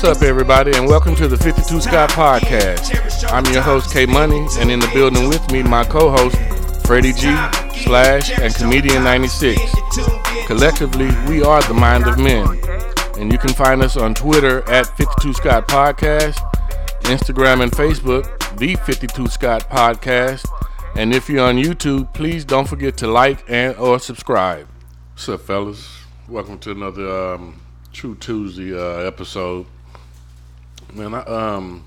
What's up, everybody, and welcome to the 52 Scott Podcast. I'm your host, K Money, and in the building with me, my co host, Freddie G, Slash, and Comedian 96. Collectively, we are the Mind of Men. And you can find us on Twitter at 52 Scott Podcast, Instagram and Facebook, The 52 Scott Podcast. And if you're on YouTube, please don't forget to like and or subscribe. What's up, fellas? Welcome to another um, True Tuesday uh, episode. Man, I, um,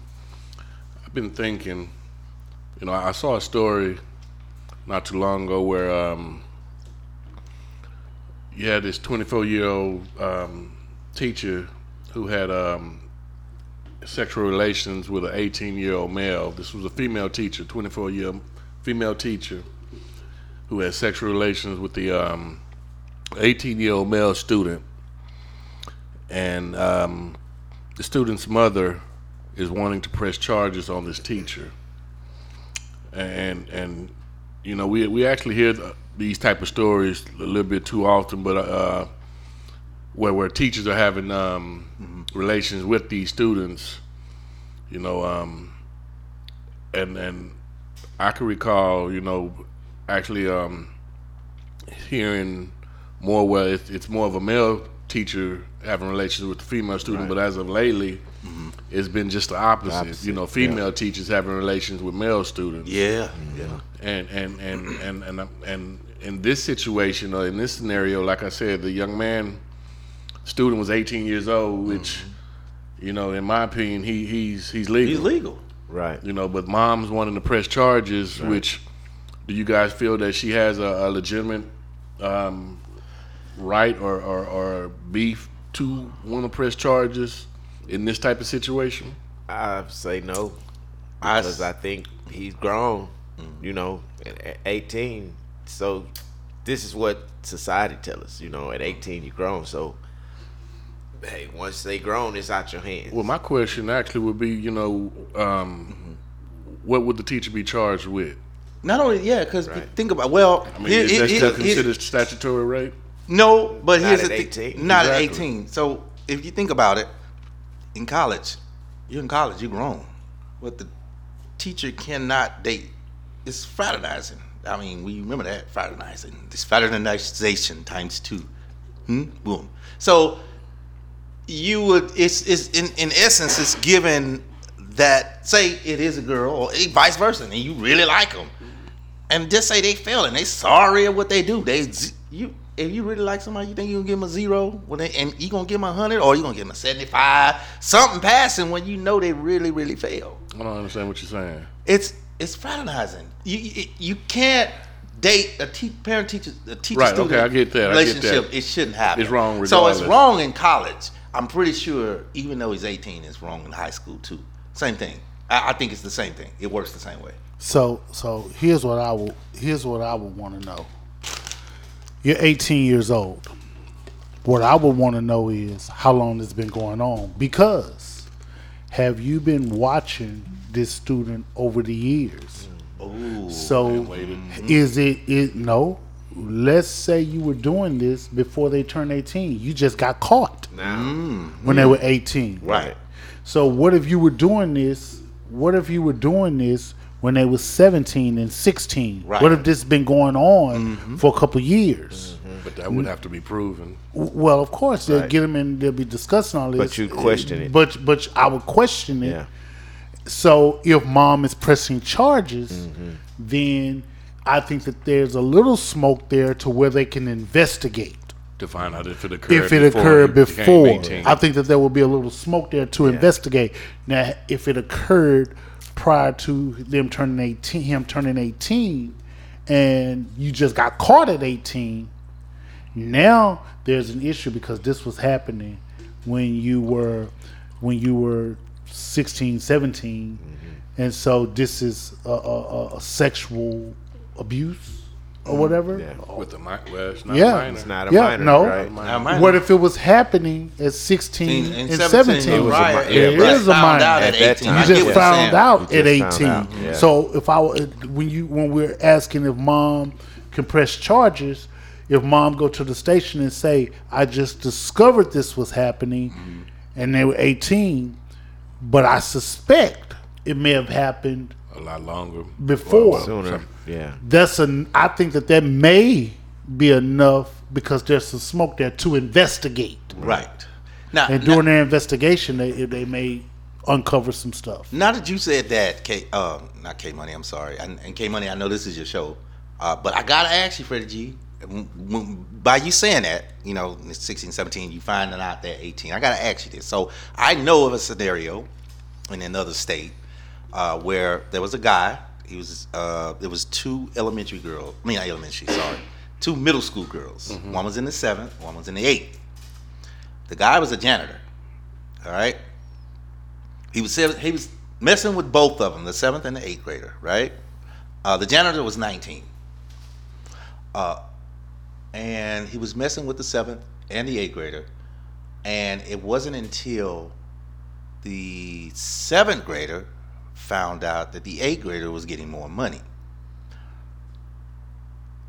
I've been thinking. You know, I saw a story not too long ago where um, you had this 24 year old um, teacher who had um, sexual relations with an 18 year old male. This was a female teacher, 24 year female teacher, who had sexual relations with the um, 18 year old male student. And um, the student's mother is wanting to press charges on this teacher. And, and you know, we, we actually hear th- these type of stories a little bit too often, but uh, where where teachers are having um, relations with these students, you know, um, and and I can recall, you know, actually um, hearing more where it's, it's more of a male teacher having relations with the female student, but as of lately, it's been just the opposite. Opposite, You know, female teachers having relations with male students Yeah, yeah. and and and and and, and in this situation or in this scenario, like I said, the young man student was 18 years old, which you know, in my opinion, he he's he's legal. He's legal. Right. You know, but mom's wanting to press charges. Which do you guys feel that she has a, a legitimate um, right or, or or beef to want to press charges in this type of situation? I say no. Because I think he's grown, you know, at at 18. So this is what society tells us, you know, at 18 you're grown. So, hey, once they grown, it's out your hands. Well, my question actually would be, you know, um, what would the teacher be charged with? Not only yeah, because Right. think about well, I mean, here- is here- that here- still here- considered statutory rape? No, but Not here's at the thing, 18. not Exactly. at eighteen. So if you think about it, in college, you're in college, you're grown, but the teacher cannot date. It's fraternizing. I mean, we remember that fraternizing. This fraternization times two. Hmm? Boom. So you would it's it's in, in essence it's given that say it is a girl or vice versa and you really like them and just say they fail and they sorry at what they do they you if you really like somebody you think you gonna give them a zero? When they, and you gonna give them a hundred or you gonna give them a 75 something passing when you know they really really fail I don't understand what you're saying. it's it's fraternizing. You you, you can't date a te- parent teacher a teacher Right, student okay, I get that, I get relationship. That. it shouldn't happen. It's wrong so it's wrong in college. I'm pretty sure even though he's 18 it's wrong in high school too. Same thing. I, I think it's the same thing. It works the same way. So so here's what I will here's what I would want to know. You're 18 years old. What I would want to know is how long it's been going on because have you been watching this student over the years? Oh, so mm-hmm. is it it no? Let's say you were doing this before they turned 18. You just got caught now, when mm-hmm. they were 18. right. So what if you were doing this? What if you were doing this when they was 17 and 16? Right. What if this been going on for a couple years? But that would have to be proven. Well, of course they'll Right. get them and they'll be discussing all this. But you'd question it. But but I would question it. Yeah. So if mom is pressing charges, Mm-hmm. then I think that there's a little smoke there to where they can investigate. To find out if it occurred. if it before occurred before. I think that there will be a little smoke there to investigate. Now, if it occurred prior to them turning eighteen, him turning eighteen, and you just got caught at eighteen, now there's an issue because this was happening when you were when you were 16, 17, Mm-hmm. and so this is a, a- a sexual abuse or whatever. Yeah. With the mi- well, it's not Yeah. minor. It's not a Yeah, minor, no. right? Now, mind What if it was happening at 16 in and 17, 17? it was a right, mi- it yeah, it right. is a found minor. out At at 18. You just what found out at 18. out, yeah. So if I when you when we're asking if mom can press charges, if mom go to the station and say I just discovered this was happening, Mm-hmm. and they were 18, but I suspect it may have happened a lot longer Before. Sooner, yeah. that's an I think that that may be enough because there's some smoke there to investigate. Right. Now, And during their investigation, they they may uncover some stuff. Now that you said that, K, uh, not K Money, I'm sorry, and, and K Money, I know this is your show, uh, but I gotta ask you, Freddie G. by you saying that, you know, 16, 17, you finding out they're 18, I gotta ask you this. So I know of a scenario in another state uh, where there was a guy, he was, uh, there was two elementary girls, I mean, not elementary, sorry, two middle school girls. One was in the seventh, one was in the eighth. The guy was a janitor, all right? He was he was messing with both of them, the seventh and the eighth grader, right? Uh, the janitor was 19, uh, and he was messing with the seventh and the eighth grader, and it wasn't until the seventh grader found out that the eighth grader was getting more money.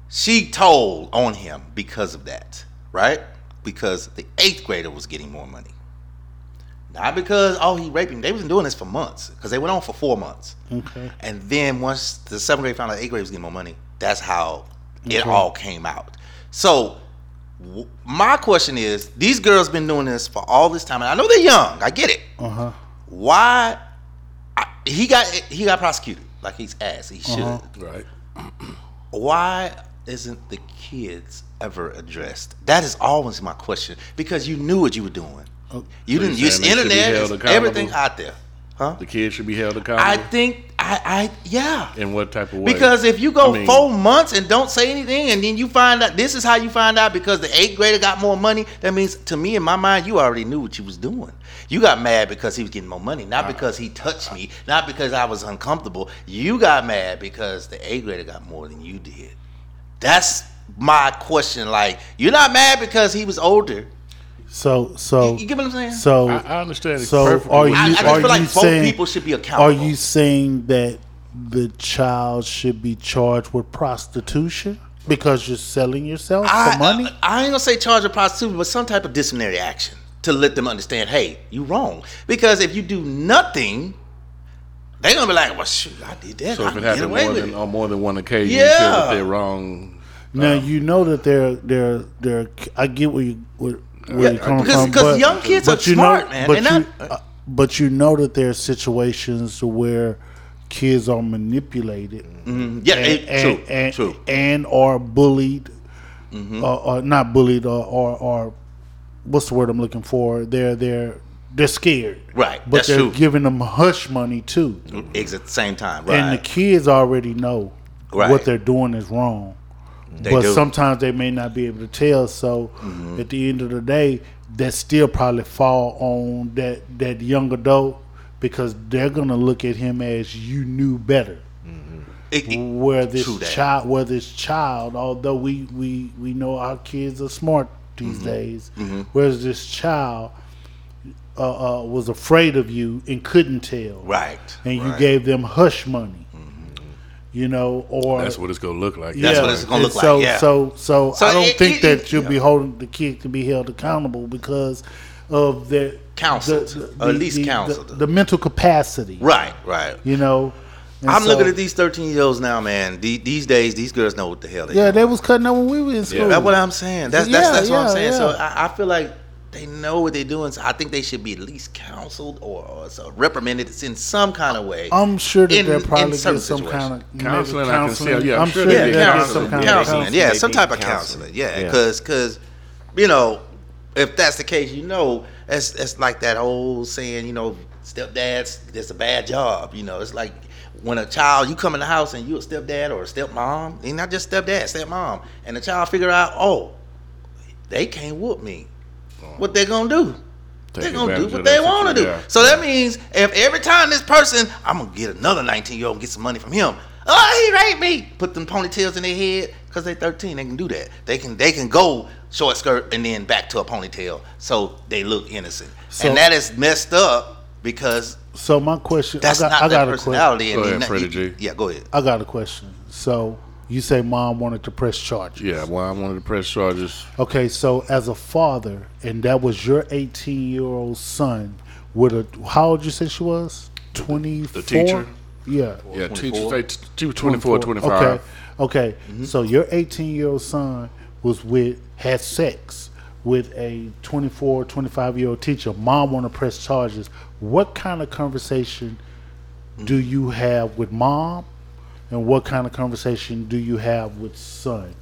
She told on him because of that, right? Because the eighth grader was getting more money. Not because oh he raped him. They wasn't doing this for months because they went on for four months. Okay. And then once the seventh grade found out eighth grade was getting more money, that's how it all came out. So w- my question is, these girls been doing this for all this time, and I know they're young. I get it. Uh huh. Why he got he got prosecuted like he's ass. he should. Uh-huh. Right. Why isn't the kids ever addressed? That is always my question because you knew what you were doing. You So didn't you use saying they should be internet, everything out there, huh? The kids should be held accountable. I think I I yeah. in what type of way? Because if you go I mean- four months and don't say anything, and then you find out this is how you find out because the eighth grader got more money, that means to me in my mind you already knew what you was doing. You got mad because he was getting more money, not because he touched me, not because I was uncomfortable. You got mad because the eighth grader got more than you did. That's my question. Like you're not mad because he was older. So so You, you get what I'm saying? so I, I understand it so perfectly. are you I, I just are feel like you both saying people should be accountable. are you saying that the child should be charged with prostitution because you're selling yourself I, for money? I, I ain't gonna say charge of prostitution, but some type of disciplinary action to let them understand, hey, you wrong. Because if you do nothing, they're gonna be like, well, shoot, I did that. so I if it can happened more than it. on more than one occasion, you feel Yeah. that they're wrong. now uh, you know that they're they're they're. I get what you where, where Yeah, you're coming because- from, because young kids are you smart, know, man. But you, uh, but you know that there are situations where kids are manipulated. Mhm. Yeah, and, it- and, true, and, true. and or bullied, Mm-hmm. or, or not bullied, or, or or what's the word I'm looking for? They're they're they're scared, Right, But that's they're true. giving them hush money too, at the same time, right? and the kids already know Right. what they're doing is wrong. They but do. Mm-hmm. sometimes they may not be able to tell. So at the end of the day, that still probably fall on that that young adult because they're gonna look at him as you knew better. It- it- Where this child, where this child, although we we we know our kids are smart these Mm-hmm. days, whereas this child uh, uh, was afraid of you and couldn't tell, right. and you right. gave them hush money, you know, or That's what it's gonna look like. That's what it's gonna and look like, yeah. so, so, So I don't it- think it- that you'll be holding the kid to be held accountable because of their Counseled, or at least the, counseled. the, the mental capacity, Right, right. You know, And I'm so- looking at these 13 year olds now, man. The- These days, these girls know what the hell they Yeah, doing. they was cutting up when we were in school. That's what I'm saying. That's that's, Yeah, that's what I'm yeah, saying. So. I, I feel like they know what they're doing. So I think they should be at least counseled or, or so reprimanded in some kind of way. I'm sure that in- they'll in probably certain get some situations. kind of Counseling, maybe I yeah, I'm I'm sure sure yeah, they'll get get some kind counseling, of counseling. yeah, some type of counseling. counseling, yeah, Yeah. because because you know if that's the case, you know, it's it's like that old saying, you know, stepdads, it's a bad job, you know, it's like when a child you come in the house and you a stepdad or a stepmom, and not just stepdad, stepmom, and the child figure out, oh, they can't whoop me, what they're gonna do? Take they're gonna do what they want to do. yeah. So that means if every time this person, I'm gonna get another 19 year old and get some money from him. Oh, he raped me. Put them ponytails in their head because they're 13. They can do that. They can they can go short skirt and then back to a ponytail so they look innocent. So- and that is messed up because So my question, that's I got, not I their got a question. personality. Go ahead, that- Freddie you- G. Yeah, go ahead. I got a question. So you say mom wanted to press charges. Yeah, well, I wanted to press charges. Okay, so as a father, and that was your 18 year old son with a how old you say she was? 24. teacher? Yeah. Yeah, 24? teacher she was 24, 25. Okay. Okay. Mm-hmm. So your 18 year old son was with had sex with a 24, 25 year old teacher. Mom want to press charges. What kind of conversation mm-hmm. do you have with mom, and what kind of conversation do you have with son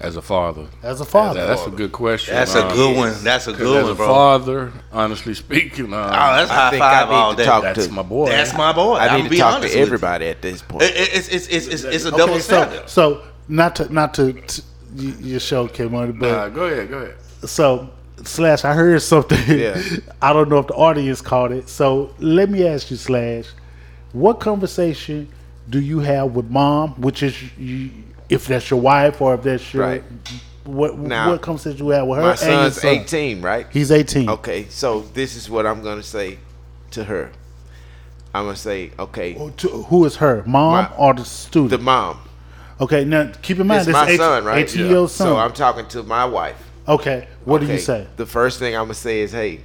As a father. as a father? Yeah, that's a good question. That's a um, good one. That's a good as one, a bro. father, honestly speaking, um, Oh, that's I high think five I all to day. talk that's to- my boy. That's my boy. I I'm need to be talk to everybody at this point. It- it- It's, it's, it's, it's, it's a Okay, double so, standard. so not to not to, t- y- your show came on, but Nah, go ahead, go ahead. so slash i heard something Yeah. i don't know if the audience caught it so let me ask you slash what conversation do you have with mom which is you, if that's your wife or if that's your Right. what Now, what conversation you have with her My and son's son? 18, right? he's 18 Okay, so this is what I'm gonna say to her. I'm gonna say, okay, Who- to- who is her mom My- or the student the mom. okay now keep in mind It's this my 18, son, right? 18 year old son So I'm talking to my wife. okay what do you say The first thing I'm gonna say is, hey,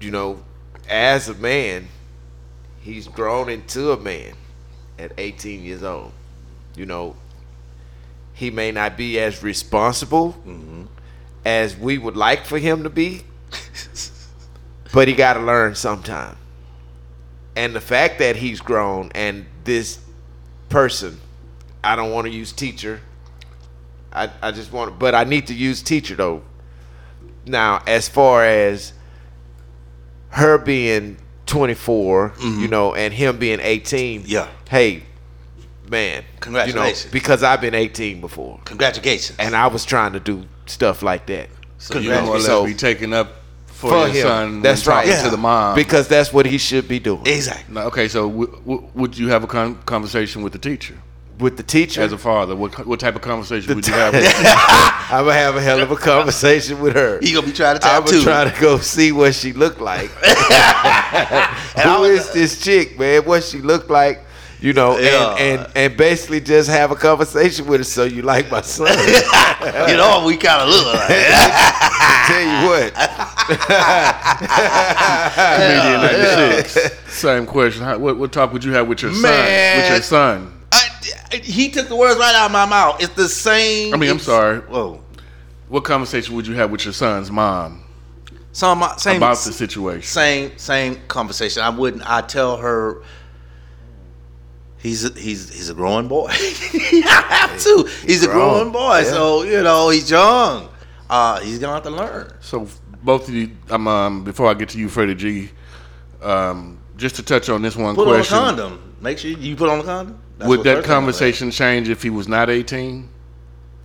you know, as a man, he's grown into a man at 18 years old. You know, he may not be as responsible Mm-hmm. as we would like for him to be, but he got to learn sometime. And the fact that he's grown and this person, I don't want to use teacher. I, I just want, but I need to use teacher though. Now, as far as her being 24, you know, and him being 18, Mm-hmm. Yeah. Hey, man, Congratulations. You know, because I've been 18 before, Congratulations. and I was trying to do stuff like that. So you more or less So- be taking up for, For your him. son. That's right. Yeah. To the mom. because that's what he should be doing exactly. Now, okay, so w- w- would you have a con- conversation with the teacher with the teacher. as a father? What what type of conversation would you have? With I'm gonna have a hell of a conversation with her. He gonna be trying to I'm tap gonna too. try to go see what she looked like. Who is this chick, man? What she looked like? You know, Yeah. and, and and basically just have a conversation with her. So you like my son? you know, we kind of look like. Tell you what, Comedian 96. Same question. How, what, what talk would you have with your son? With your son? He took the words right out of my mouth. It's the same. I mean, I'm sorry. Whoa. What conversation would you have with your son's mom Some same about the situation? same same conversation. I wouldn't. I tell her. He's a, he's he's a growing boy. I have to. He's a growing boy. yeah. So you know he's young. Uh, he's gonna have to learn. So both of you, um, um, before I get to you, Freddie G, um, just to touch on this one Put question, on a condom. Make sure you put on a condom. That's would that first thing I'm gonna conversation change if he was not 18?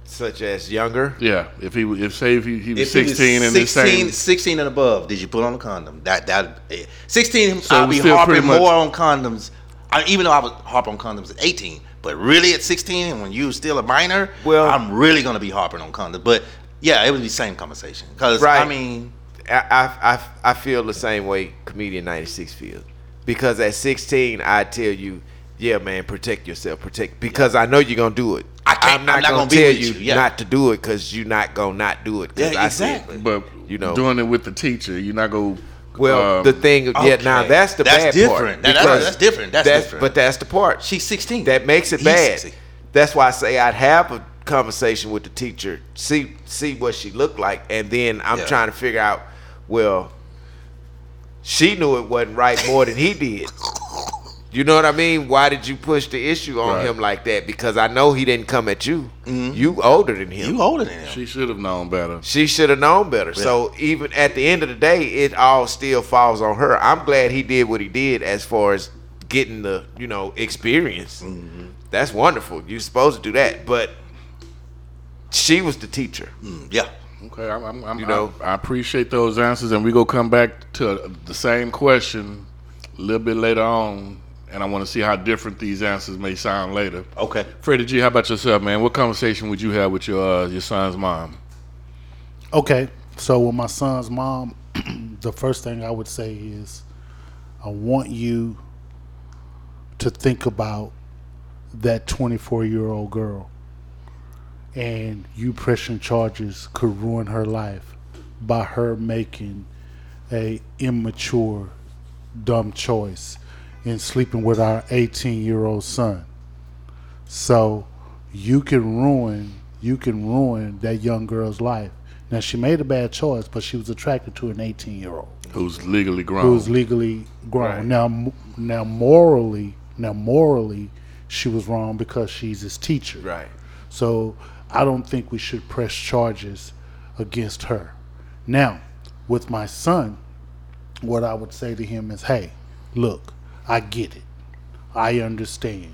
such as younger. Yeah, if he if say if he, he was If he was 16 and the 16, same 16 and above, did you put on a condom? That that 16, So I'll we be harping much- more on condoms. I, even though I was harp on condoms at 18, but really at 16 when you still a minor, Well- I'm really gonna be harping on condoms. But yeah, it would be the same conversation because Right. I mean, I, I, I, I feel the same way comedian 96 feels because at 16 I tell you yeah man protect yourself protect because I know you're gonna do it I can't- I'm not, I'm not gonna, gonna be tell you, you, yeah. not to do it because you're not gonna not do it 'cause Yeah, I exactly. it. but You know. doing it with the teacher, you're not go. well um, the thing yeah now that's the That's bad different. part That- that's- because that's different. That's different. but that's the part she's 16. that makes it He's bad 16. that's why I say I'd have a conversation with the teacher see see what she looked like and then I'm Yeah. trying to figure out well she knew it wasn't right more than he did. You know what I mean? Why did you push the issue on Right. him like that? Because I know he didn't come at you. You older than him. You older than him. She should have known better. she should have known better. So even at the end of the day, it all still falls on her. I'm glad he did what he did as far as getting the you know experience. That's wonderful. You're supposed to do that, but she was the teacher. Mm, yeah. Okay, I'm, I'm, I'm, You know? I, I appreciate those answers, and we go come back to the same question a little bit later on, and I want to see how different these answers may sound later. Okay. Freddie G, how about yourself, man? What conversation would you have with your uh, your son's mom? Okay, so with my son's mom, the first thing I would say is, I want you to think about that 24 year old girl, and you pressing charges could ruin her life by her making a immature, dumb choice in sleeping with our 18 year old son. So you can ruin you can ruin that young girl's life. Now she made a bad choice, but she was attracted to an 18 year old Who's legally grown? who's legally grown. Right. Now, now morally, now morally, she was wrong because she's his teacher. Right. So I don't think we should press charges against her. Now, with my son, what I would say to him is, "Hey, look, I get it, I understand."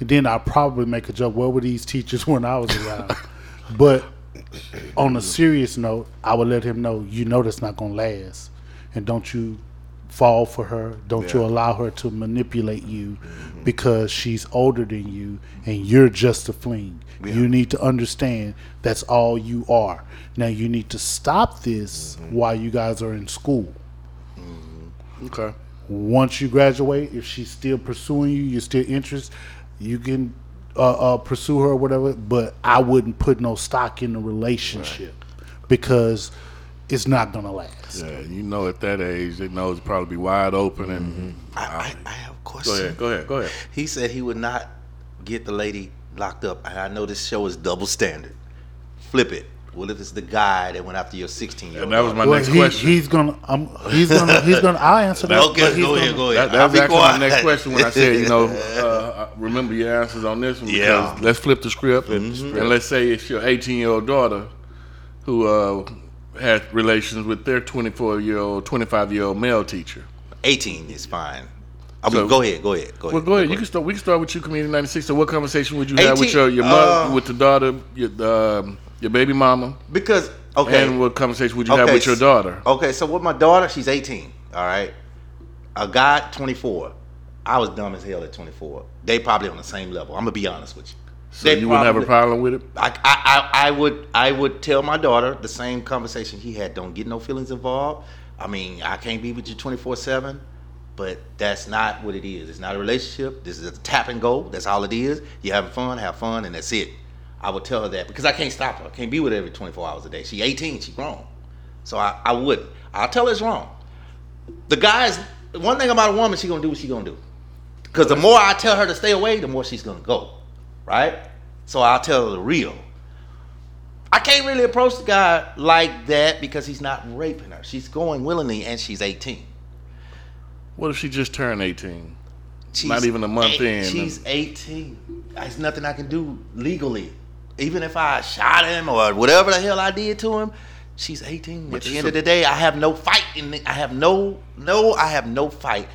And then I'll probably make a joke. Where were these teachers when I was around? but on a serious note, I would let him know, you know, that's not gonna last, and don't you fall for her. Don't you allow her to manipulate you because she's older than you and you're just a fling. You need to understand that's all you are. Now you need to stop this mm-hmm. while you guys are in school. Mm-hmm. okay. Once you graduate, if she's still pursuing you, you're still interested, you can uh, uh, pursue her or whatever. But I wouldn't put no stock in the relationship because it's not gonna last. Yeah, you know, at that age, they know it's probably be wide open. And I, I, I have a question. go ahead, go ahead, go ahead. He said he would not get the lady locked up. And I know this show is double standard. Flip it. What if it's the guy that went after your 16 year And old? that was my Well, next he, question. he's gonna, um, he's gonna, he's gonna. I'll answer that. Okay, he's go ahead, gonna- go ahead. that I'll was be actually my next question when I said, you know, uh, remember your answers on this one because Yeah. let's flip the script. Mm-hmm. And let's say it's your 18 year old daughter who uh, had relations with their 24 year old, 25 year old male teacher. 18 is fine. I mean, So- go ahead, go ahead, go ahead. Well, go ahead. You can start. We can start with you, comedian 96. So, what conversation would you have with 18, your your mother, uh, with the daughter, your um, your baby mama, Because, okay. and what conversation would you have with your daughter? Okay, so with my daughter, she's 18. All right. A guy, 24. I was dumb as hell at 24. They probably on the same level. I'm gonna be honest with you. So They you wouldn't have a problem with it? I, I, I, I would I would tell my daughter the same conversation he had. Don't get no feelings involved. I mean, I can't be with you 24 seven, but that's not what it is. It's not a relationship. This is a tap and go. That's all it is. You having fun, have fun, and that's it. I would tell her that because I can't stop her. I can't be with her every 24 hours a day. She 18. She grown. So I, I wouldn't. I'll tell her it's wrong. The guys, one thing about a woman, she gonna do what she gonna do. Because the more I tell her to stay away, the more she's gonna go, right? So I'll tell her the real. I can't really approach the guy like that because he's not raping her. She's going willingly, and she's 18. What if she just turned 18? She's Not even a month in. She's 18. There's nothing I can do legally. Even if I shot him or whatever the hell I did to him, she's 18. But At the end of the day, I have no fight. In the, I have no, no, I have no fight.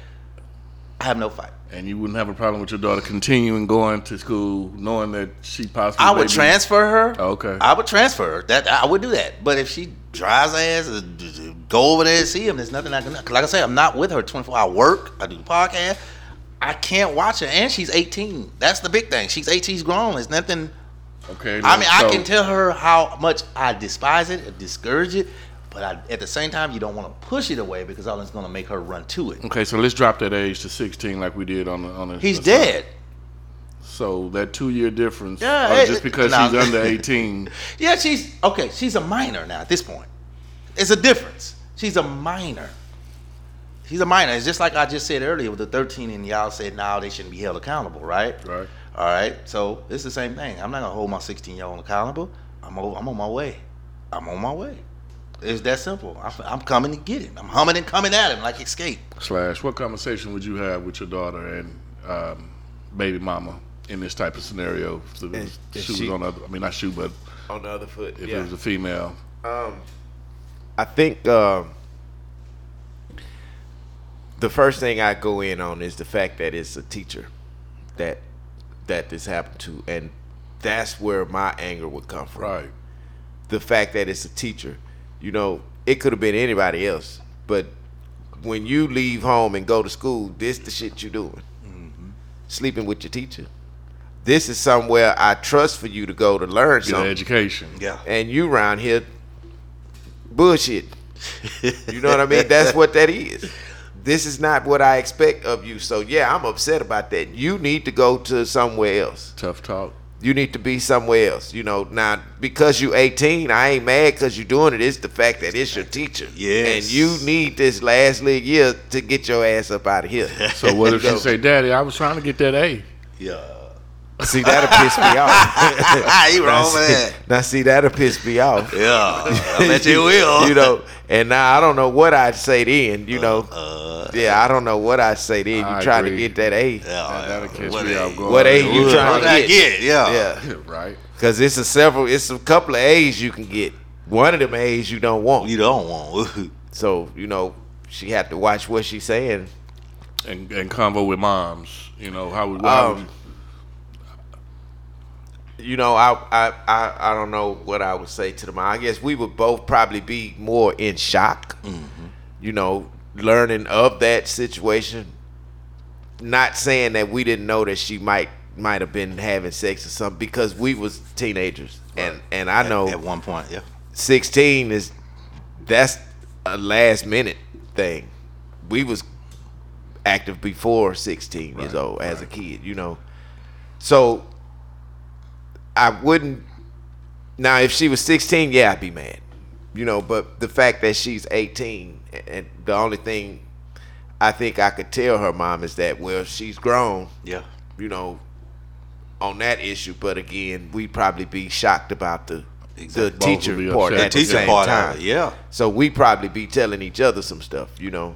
I have no fight. And you wouldn't have a problem with your daughter continuing going to school, knowing that she possibly. I would be- transfer her. Oh, okay. I would transfer her. That I would do that. But if she drives her ass, uh, go over there and see him. There's nothing I can. Like I say, I'm not with her 24. I work. I do the podcast. I can't watch her, and she's 18. That's the big thing. She's 18. She's grown. There's nothing. Okay. I mean, I can tell her how much I despise it, or discourage it, but I, at the same time, you don't want to push it away because all it's going to make her run to it. Okay, so let's drop that age to 16, like we did on the on the. He's dead. So that two year difference, Yeah, uh, it- just because she's under 18. Yeah, she's okay. She's a minor now at this point. It's a difference. She's a minor. She's a minor. It's just like I just said earlier with the 13, and y'all said now they shouldn't be held accountable, right? Right. All right. So it's the same thing. I'm not gonna hold my 16 year old accountable. I'm over, I'm on my way. I'm on my way. It's that simple. I'm, I'm coming to get him. I'm humming and coming at him like escape. Slash, what conversation would you have with your daughter and um, baby mama in this type of scenario? If the If- if shoe she- was on other, I mean, not shoe, but On the other foot. if yeah. it was a female. Um, I think um, the first thing I go in on is the fact that it's a teacher that that this happened to, and that's where my anger would come from. Right. the fact that it's a teacher. You know, it could have been anybody else, but when you leave home and go to school, this the shit you doing. Sleeping with your teacher. This is somewhere I trust for you to go to learn Get something education. Yeah. and you around here bullshit. You know what I mean? That's what that is. This is not what I expect of you. So yeah, I'm upset about that. You need to go to somewhere else. Tough talk. You need to be somewhere else. You know, now because you 18, I ain't mad because you're doing it. It's the fact that it's your teacher. Yes. And you need this last league year to get your ass up out of here. So what if she say, "Daddy, I was trying to get that A"? Yeah. See, that'll piss me off. you now, wrong with see, that. now, see, that'll piss me off. Yeah. I bet you will. you know, and now I don't know what I'd say then. You know, Uh, yeah, I don't know what I'd say then. You I trying to get that A? yeah. that'll catch What me A? off guard. What A you trying to get? get? Yeah. Yeah, right? because it's a several, it's a couple of A's you can get. One of them A's you don't want. You don't want. So you know, she had to watch what she's saying. And and convo with moms. You know how would how would Um, you know, I, I I I don't know what I would say to them. I guess we would both probably be more in shock. Mm-hmm. You know, learning of that situation. Not saying that we didn't know that she might might have been having sex or something because we was teenagers, and and I know At one point, yeah. 16 is that's a last minute thing. We was active before 16 years old as a kid, you know. So I wouldn't now if she was 16, yeah, I'd be mad. You know, but the fact that she's 18 and the only thing I think I could tell her mom is that well, she's grown, Yeah. you know, on that issue, but again, we'd probably be shocked about the Exactly. the Both teacher part upset. at the Teacher same part time. it, yeah. So we probably be telling each other some stuff, you know.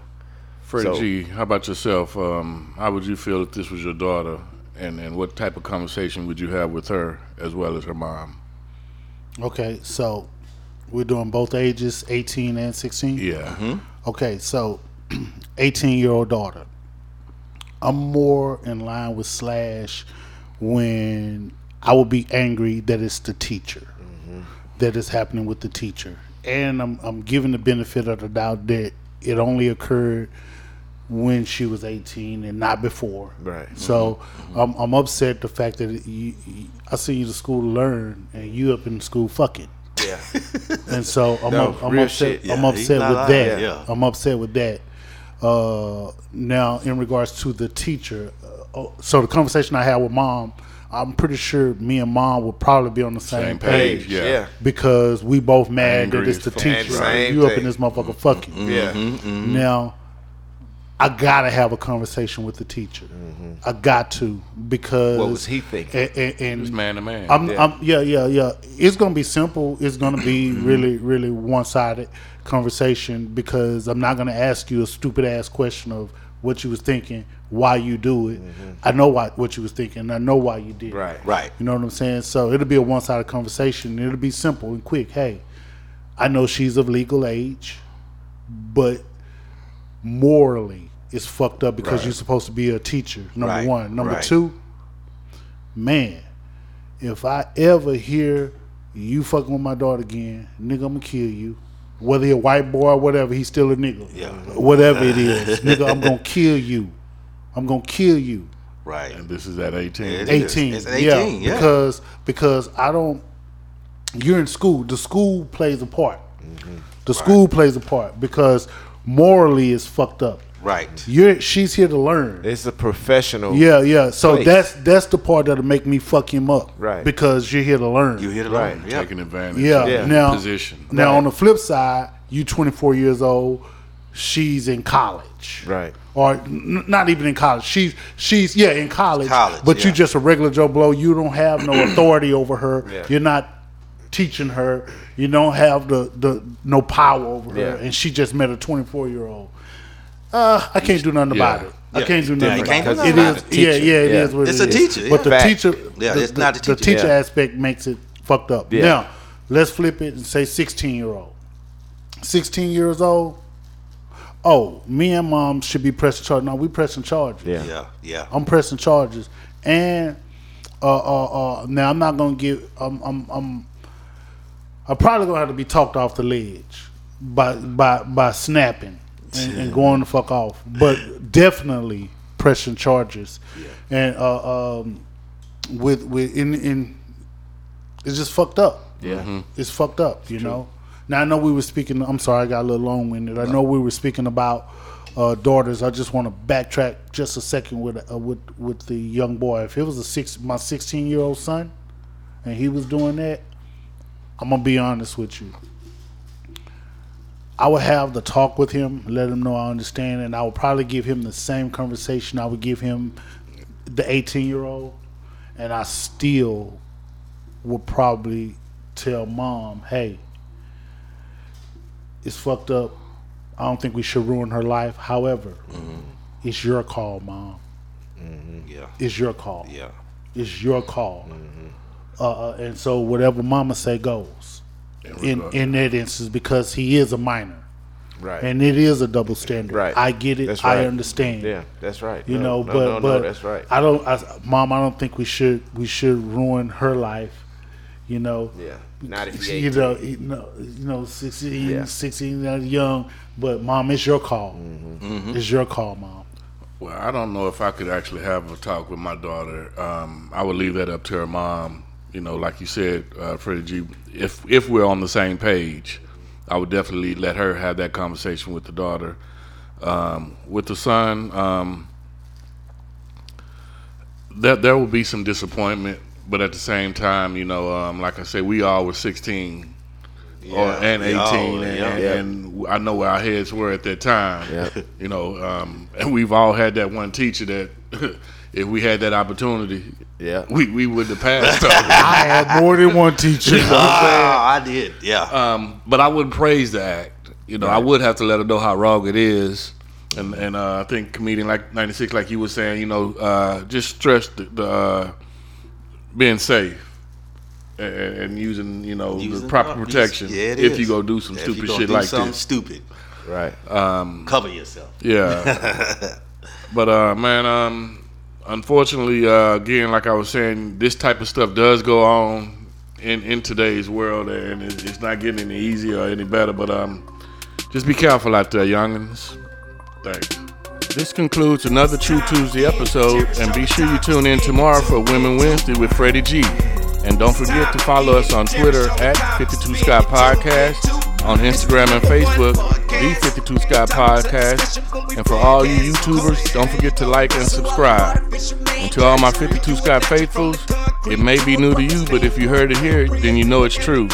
Freddie So- G, how about yourself? Um, how would you feel if this was your daughter, and and what type of conversation would you have with her as well as her mom? Okay, so we're doing both ages, 18 and 16? Yeah, mm-hmm. Okay, so 18 year old daughter. I'm more in line with Slash when I would be angry that it's the teacher, mm-hmm. that it's happening with the teacher. And I'm, I'm giving the benefit of the doubt that it only occurred when she was 18 and not before. Right. So I'm, I'm upset the fact that you, you, I send you to school to learn and you up in school fucking. Yeah. And so I'm, No, up, I'm upset. shit. I'm upset with lying. that. Yeah. I'm upset with that. Uh, now, in regards to the teacher, uh, oh, so the conversation I had with mom, I'm pretty sure me and mom would probably be on the same, Same page, page, yeah. yeah. because we both mad Angry that it's the teacher. Same You up in this motherfucker fucking. Yeah. Mm-hmm. Now, I gotta have a conversation with the teacher. Mm-hmm. I got to because What was he thinking? And, and, and it's man to man. I'm, Yeah. yeah. I'm, yeah, yeah, yeah. It's gonna be simple. It's gonna be mm-hmm. really, really one-sided conversation because I'm not gonna ask you a stupid ass question of what you was thinking, why you do it. Mm-hmm. I know why what you was thinking. and I know why you did. it. Right. Right. You know what I'm saying? So it'll be a one-sided conversation. It'll be simple and quick. Hey, I know she's of legal age, but morally it's fucked up because Right. you're supposed to be a teacher. Number Right. one. Number Right. two, man, if I ever hear you fucking with my daughter again, nigga, I'm gonna kill you. Whether you're a white boy or whatever, he's still a nigga. Yeah. Whatever it is, nigga, I'm gonna kill you. I'm gonna kill you. Right. and this is at 18. It is. 18. It's 18, yeah. Because because I don't you're in school. The school plays a part. Mm-hmm. The school plays a part because morally it's fucked up. Right. You're she's here to learn. It's a professional. Yeah, yeah. So place. that's that's the part that'll make me fuck him up. Right. Because you're here to learn. You hit it Right. right. Yeah. Taking advantage. yeah. of Yeah. Now position. Now Right. on the flip side, you 24 years old, she's in college. Right. Or n- not even in college. She's she's yeah in college. College, but you yeah. just a regular Joe Blow. You don't have no authority over her. Yeah. You're not teaching her. You don't have the, the no power over her. Yeah. And she just met a 24 year old. Uh, I can't do nothing about Yeah. it. I Yeah. can't do nothing you about it. nothing It about is, it. yeah, Teacher. yeah, it Yeah. is what It's it a is. teacher, But the yeah. teacher, Yeah, the, it's not the, the the teacher. teacher Yeah. aspect makes it fucked up. Yeah. Now, let's flip it and say 16 year old. 16 years old. Oh, me and mom should be pressing charges. No, we pressing charges. Yeah. Yeah. Yeah. I'm pressing charges, and uh, uh, uh, now I'm not gonna give. I'm, I'm, I'm, I'm probably gonna have to be talked off the ledge by by by snapping and, and going the fuck off. But definitely pressing charges, and uh, um, with with in in it's just fucked up. Yeah. It's fucked up, you know. Now I know we were speaking. I'm sorry, I got a little long winded. I know we were speaking about uh, daughters. I just want to backtrack just a second with uh, with with the young boy. If it was a six, my 16 year old son, and he was doing that, I'm gonna be honest with you. I would have the talk with him, let him know I understand, and I would probably give him the same conversation I would give him the 18 year old, and I still would probably tell mom, hey, it's fucked up. I don't think we should ruin her life. However, it's your call, mom. Yeah. It's your call. Yeah. It's your call. Uh, uh, and so whatever mama say goes. In in that instance, because he is a minor, Right. and it is a double standard. Right. I get it. That's I understand. yeah, that's right. You No, know, no, but no, no, but that's right. I don't, I, mom. I don't think we should we should ruin her life. You know. Yeah. Not if You know, you know, you know, 16, Yeah. 16, uh, young, but mom, it's your call. Mm-hmm. It's your call, mom. Well, I don't know if I could actually have a talk with my daughter. Um, I would leave that up to her mom. You know, like you said, uh, Freddie G. If if we're on the same page, I would definitely let her have that conversation with the daughter. Um, with the son, um, there there will be some disappointment, but at the same time, you know, um, like I said, we all were 16 or and 18, all and, and, Yeah. and I know where our heads were at that time. Yeah. You know, um, and we've all had that one teacher that if we had that opportunity, Yeah. we, we wouldn't have passed. I had more than one teacher. Ah, I did. Yeah. um, but I wouldn't praise the act. You know, I would have to let her know how wrong it is. And and uh, I think comedian like ninety six, like you were saying, you know, uh, just stress the, the uh, being safe and, and using you know Using the proper the- protection Yeah, it if is. you go do some If you stupid shit do like something this. Stupid. Right. Cover yourself. Yeah. but uh man, um unfortunately, uh again, like I was saying, this type of stuff does go on in, in today's world and it, it's not getting any easier or any better. But um just be careful out there, youngins. Thanks. This concludes another True Tuesday episode, and be sure you tune in tomorrow for Women Wednesday with Freddie G. And don't forget to follow us on Twitter at 52 Scott Podcast, on Instagram and Facebook, the 52 Scott Podcast. And for all you YouTubers, don't forget to like and subscribe. And to all my 52 Scott faithfuls, it may be new to you, but if you heard it here, then you know it's true.